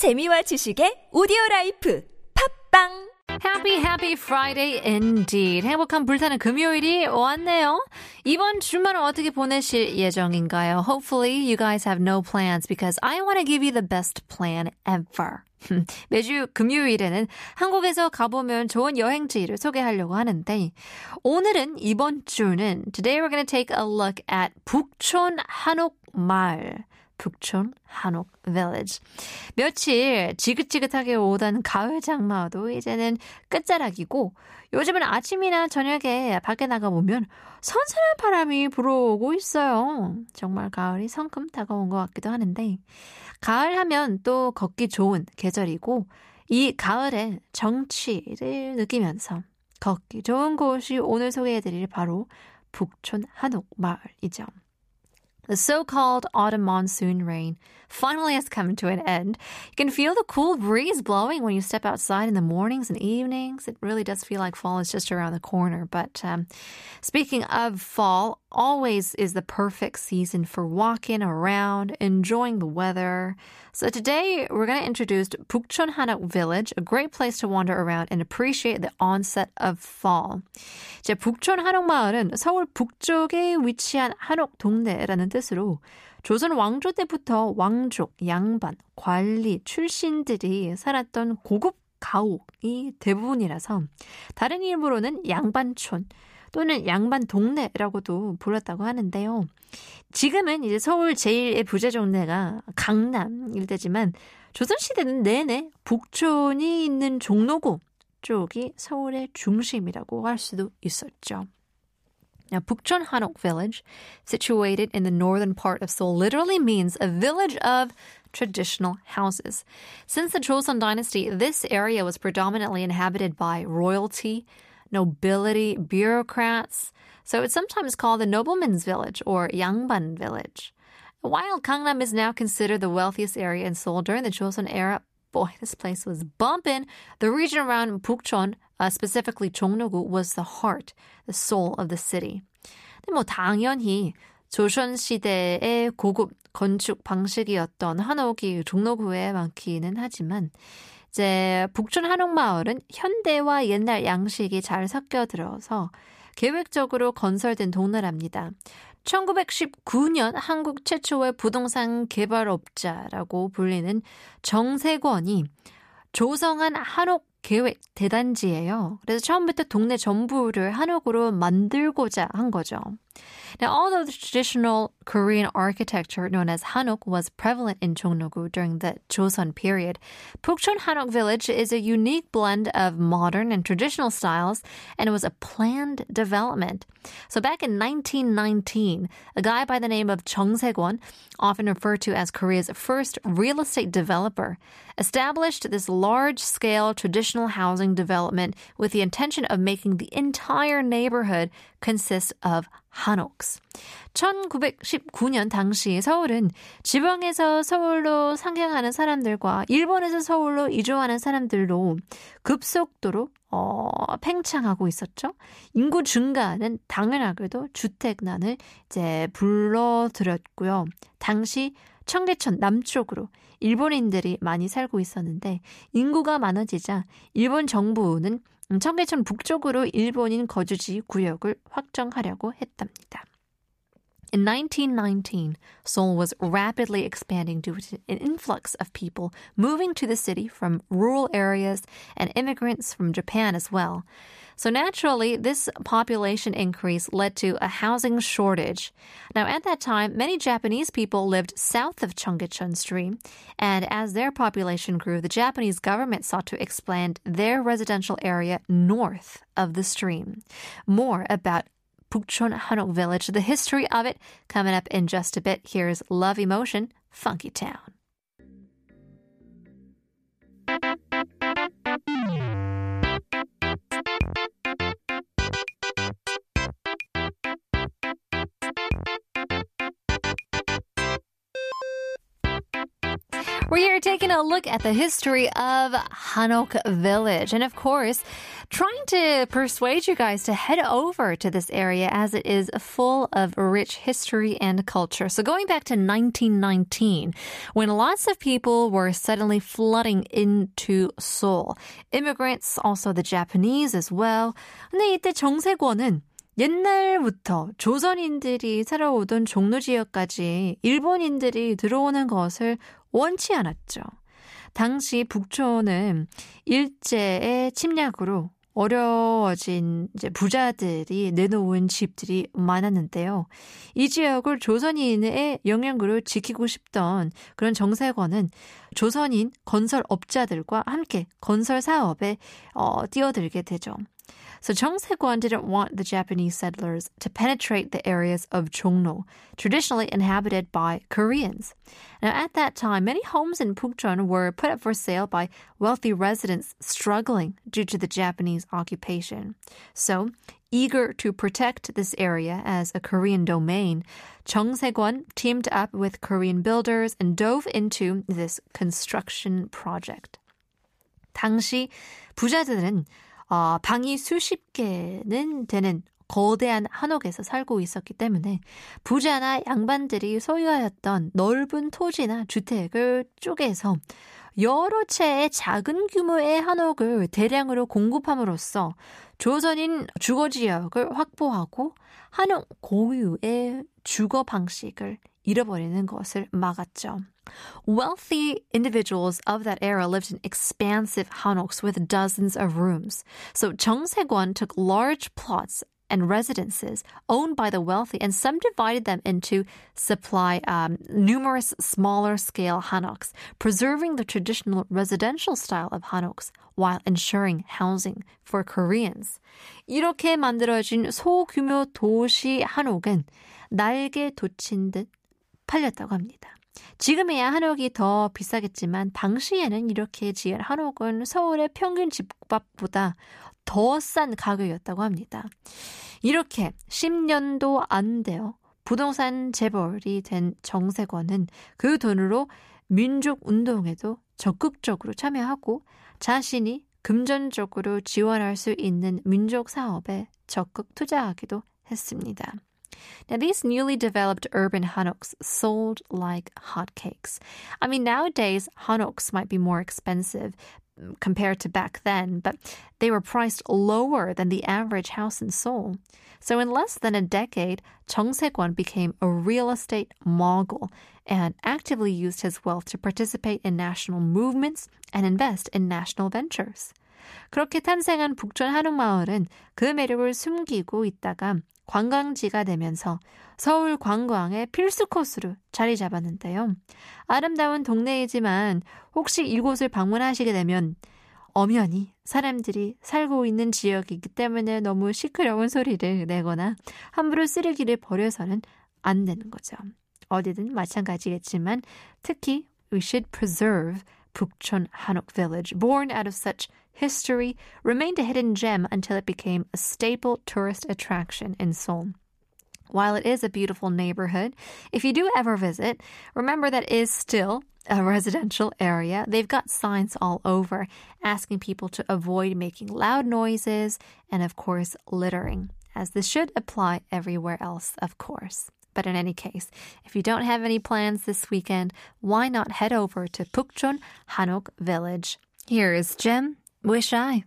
재미와 지식의 오디오 라이프 팝빵 Happy, happy Friday indeed. 행복한 불타는 금요일이 왔네요. 이번 주말은 어떻게 보내실 예정인가요? Hopefully you guys have no plans because I want to give you the best plan ever. 매주 금요일에는 한국에서 가보면 좋은 여행지를 소개하려고 하는데 오늘은 이번 주는 Today we're going to take a look at 북촌 한옥마을. 북촌 한옥 Village. 며칠 지긋지긋하게 오던 가을 장마도 이제는 끝자락이고 요즘은 아침이나 저녁에 밖에 나가보면 선선한 바람이 불어오고 있어요. 정말 가을이 성큼 다가온 것 같기도 하는데 가을 하면 또 걷기 좋은 계절이고 이 가을의 정취를 느끼면서 걷기 좋은 곳이 오늘 소개해드릴 바로 북촌 한옥 마을이죠. The so-called autumn monsoon rain finally has come to an end. You can feel the cool breeze blowing when you step outside in the mornings and evenings. It really does feel like fall is just around the corner. But um, speaking of fall, always is the perfect season for walking around, enjoying the weather. So today we're going to introduce Bukchon Hanok Village, a great place to wander around and appreciate the onset of fall. 이제 북촌 한옥 마을은 서울 북쪽에 위치한 한옥 동네라는 뜻 으로 조선 왕조 때부터 왕족, 양반, 관리, 출신들이 살았던 고급 가옥이 대부분이라서 다른 이름으로는 양반촌 또는 양반 동네라고도 불렀다고 하는데요. 지금은 이제 서울 제일의 부자 동네가 강남 일대지만 조선시대는 내내 북촌이 있는 종로구 쪽이 서울의 중심이라고 할 수도 있었죠. Now, Bukchon Hanok village, situated in the northern part of Seoul, literally means a village of traditional houses. Since the Joseon dynasty, this area was predominantly inhabited by royalty, nobility, bureaucrats. So it's sometimes called the nobleman's village or Yangban village. While Gangnam is now considered the wealthiest area in Seoul during the Joseon era, boy, this place was bumping. The region around Bukchon, uh, specifically Chongnogu, was the heart, the soul of the city. 근데 뭐 당연히 조선 시대의 고급 건축 방식이었던 한옥이 종로구에 많기는 하지만 이제 북촌 한옥마을은 현대와 옛날 양식이 잘 섞여 들어서 계획적으로 건설된 동네랍니다. 1919년 한국 최초의 부동산 개발업자라고 불리는 정세권이 조성한 한옥 계획 대단지예요. 그래서 처음부터 동네 전부를 한옥으로 만들고자 한 거죠. Now, although the traditional Korean architecture known as Hanok was prevalent in Chongnogu during the Joseon period, Pukchon Hanok village is a unique blend of modern and traditional styles, and it was a planned development. So back in 1919, a guy by the name of Chung Se-kwon, often referred to as Korea's first real estate developer, established this large-scale traditional housing development with the intention of making the entire neighborhood consist of 한옥스. 1919년 당시 서울은 지방에서 서울로 상경하는 사람들과 일본에서 서울로 이주하는 사람들로 급속도로 어, 팽창하고 있었죠. 인구 증가는 당연하게도 주택난을 이제 불러들였고요. 당시 청계천 남쪽으로 일본인들이 많이 살고 있었는데 인구가 많아지자 일본 정부는 청계천 북쪽으로 일본인 거주지 구역을 확정하려고 했답니다. In 1919, Seoul was rapidly expanding due to an influx of people moving to the city from rural areas and immigrants from Japan as well. So naturally, this population increase led to a housing shortage. Now, at that time, many Japanese people lived south of Cheonggyecheon Stream, and as their population grew, the Japanese government sought to expand their residential area north of the stream. More about Bukchon Hanok Village, the history of it, coming up in just a bit. Here's Love Emotion, Funky Town. We're here taking a look at the history of Hanok Village. And of course, trying to persuade you guys to head over to this area as it is full of rich history and culture. So going back to 1919, when lots of people were suddenly flooding into Seoul, immigrants, also the Japanese as well. 근데 이때 정세권은 옛날부터 조선인들이 살아오던 종로 지역까지 일본인들이 들어오는 것을 원치 않았죠. 당시 북촌은 일제의 침략으로 어려워진 이제 부자들이 내놓은 집들이 많았는데요. 이 지역을 조선인의 영향으로 지키고 싶던 그런 정세권은 조선인 건설업자들과 함께 건설 사업에 어, 뛰어들게 되죠. So Cheongsaekwon didn't want the Japanese settlers to penetrate the areas of Jongno, traditionally inhabited by Koreans. Now, at that time, many homes in Pukchon were put up for sale by wealthy residents struggling due to the Japanese occupation. So, eager to protect this area as a Korean domain, Chung Se-kwon teamed up with Korean builders and dove into this construction project. 당시 부자들은 어, 방이 수십 개는 되는 거대한 한옥에서 살고 있었기 때문에 부자나 양반들이 소유하였던 넓은 토지나 주택을 쪼개서 여러 채의 작은 규모의 한옥을 대량으로 공급함으로써 조선인 주거 지역을 확보하고 한옥 고유의 주거 방식을 잃어버리는 것을 막았죠. Wealthy individuals of that era lived in expansive hanoks with dozens of rooms. So Chung Se-kwon took large plots and residences owned by the wealthy and subdivided them into supply um, numerous smaller scale hanoks, preserving the traditional residential style of hanoks while ensuring housing for Koreans. 이렇게 만들어진 소규모 도시 한옥은 날개 돋친 듯 팔렸다고 합니다. 지금이야 한옥이 더 비싸겠지만 당시에는 이렇게 지은 한옥은 서울의 평균 집값보다 더 싼 가격이었다고 합니다. 이렇게 10년도 안 되어 부동산 재벌이 된 정세권은 그 돈으로 민족 운동에도 적극적으로 참여하고 자신이 금전적으로 지원할 수 있는 민족 사업에 적극 투자하기도 했습니다. Now, these newly developed urban hanoks sold like hotcakes. I mean, nowadays, hanoks might be more expensive mm, compared to back then, but they were priced lower than the average house in Seoul. So, in less than a decade, Chung Se-kwon became a real estate mogul and actively used his wealth to participate in national movements and invest in national ventures. 그렇게 탄생한 북촌 한옥마을은 그 매력을 숨기고 있다가 관광지가 되면서 서울 관광의 필수 코스로 자리 잡았는데요. 아름다운 동네이지만 혹시 이곳을 방문하시게 되면 엄연히 사람들이 살고 있는 지역이기 때문에 너무 시끄러운 소리를 내거나 함부로 쓰레기를 버려서는 안 되는 거죠. 어디든 마찬가지겠지만 특히 we should preserve Bukchon Hanok village, born out of such history, remained a hidden gem until it became a staple tourist attraction in Seoul. While it is a beautiful neighborhood, if you do ever visit, remember that is still a residential area. They've got signs all over asking people to avoid making loud noises and, of course, littering, as this should apply everywhere else, of course. But in any case, if you don't have any plans this weekend, why not head over to Pukchon Hanok Village? Here is Jim Wish I.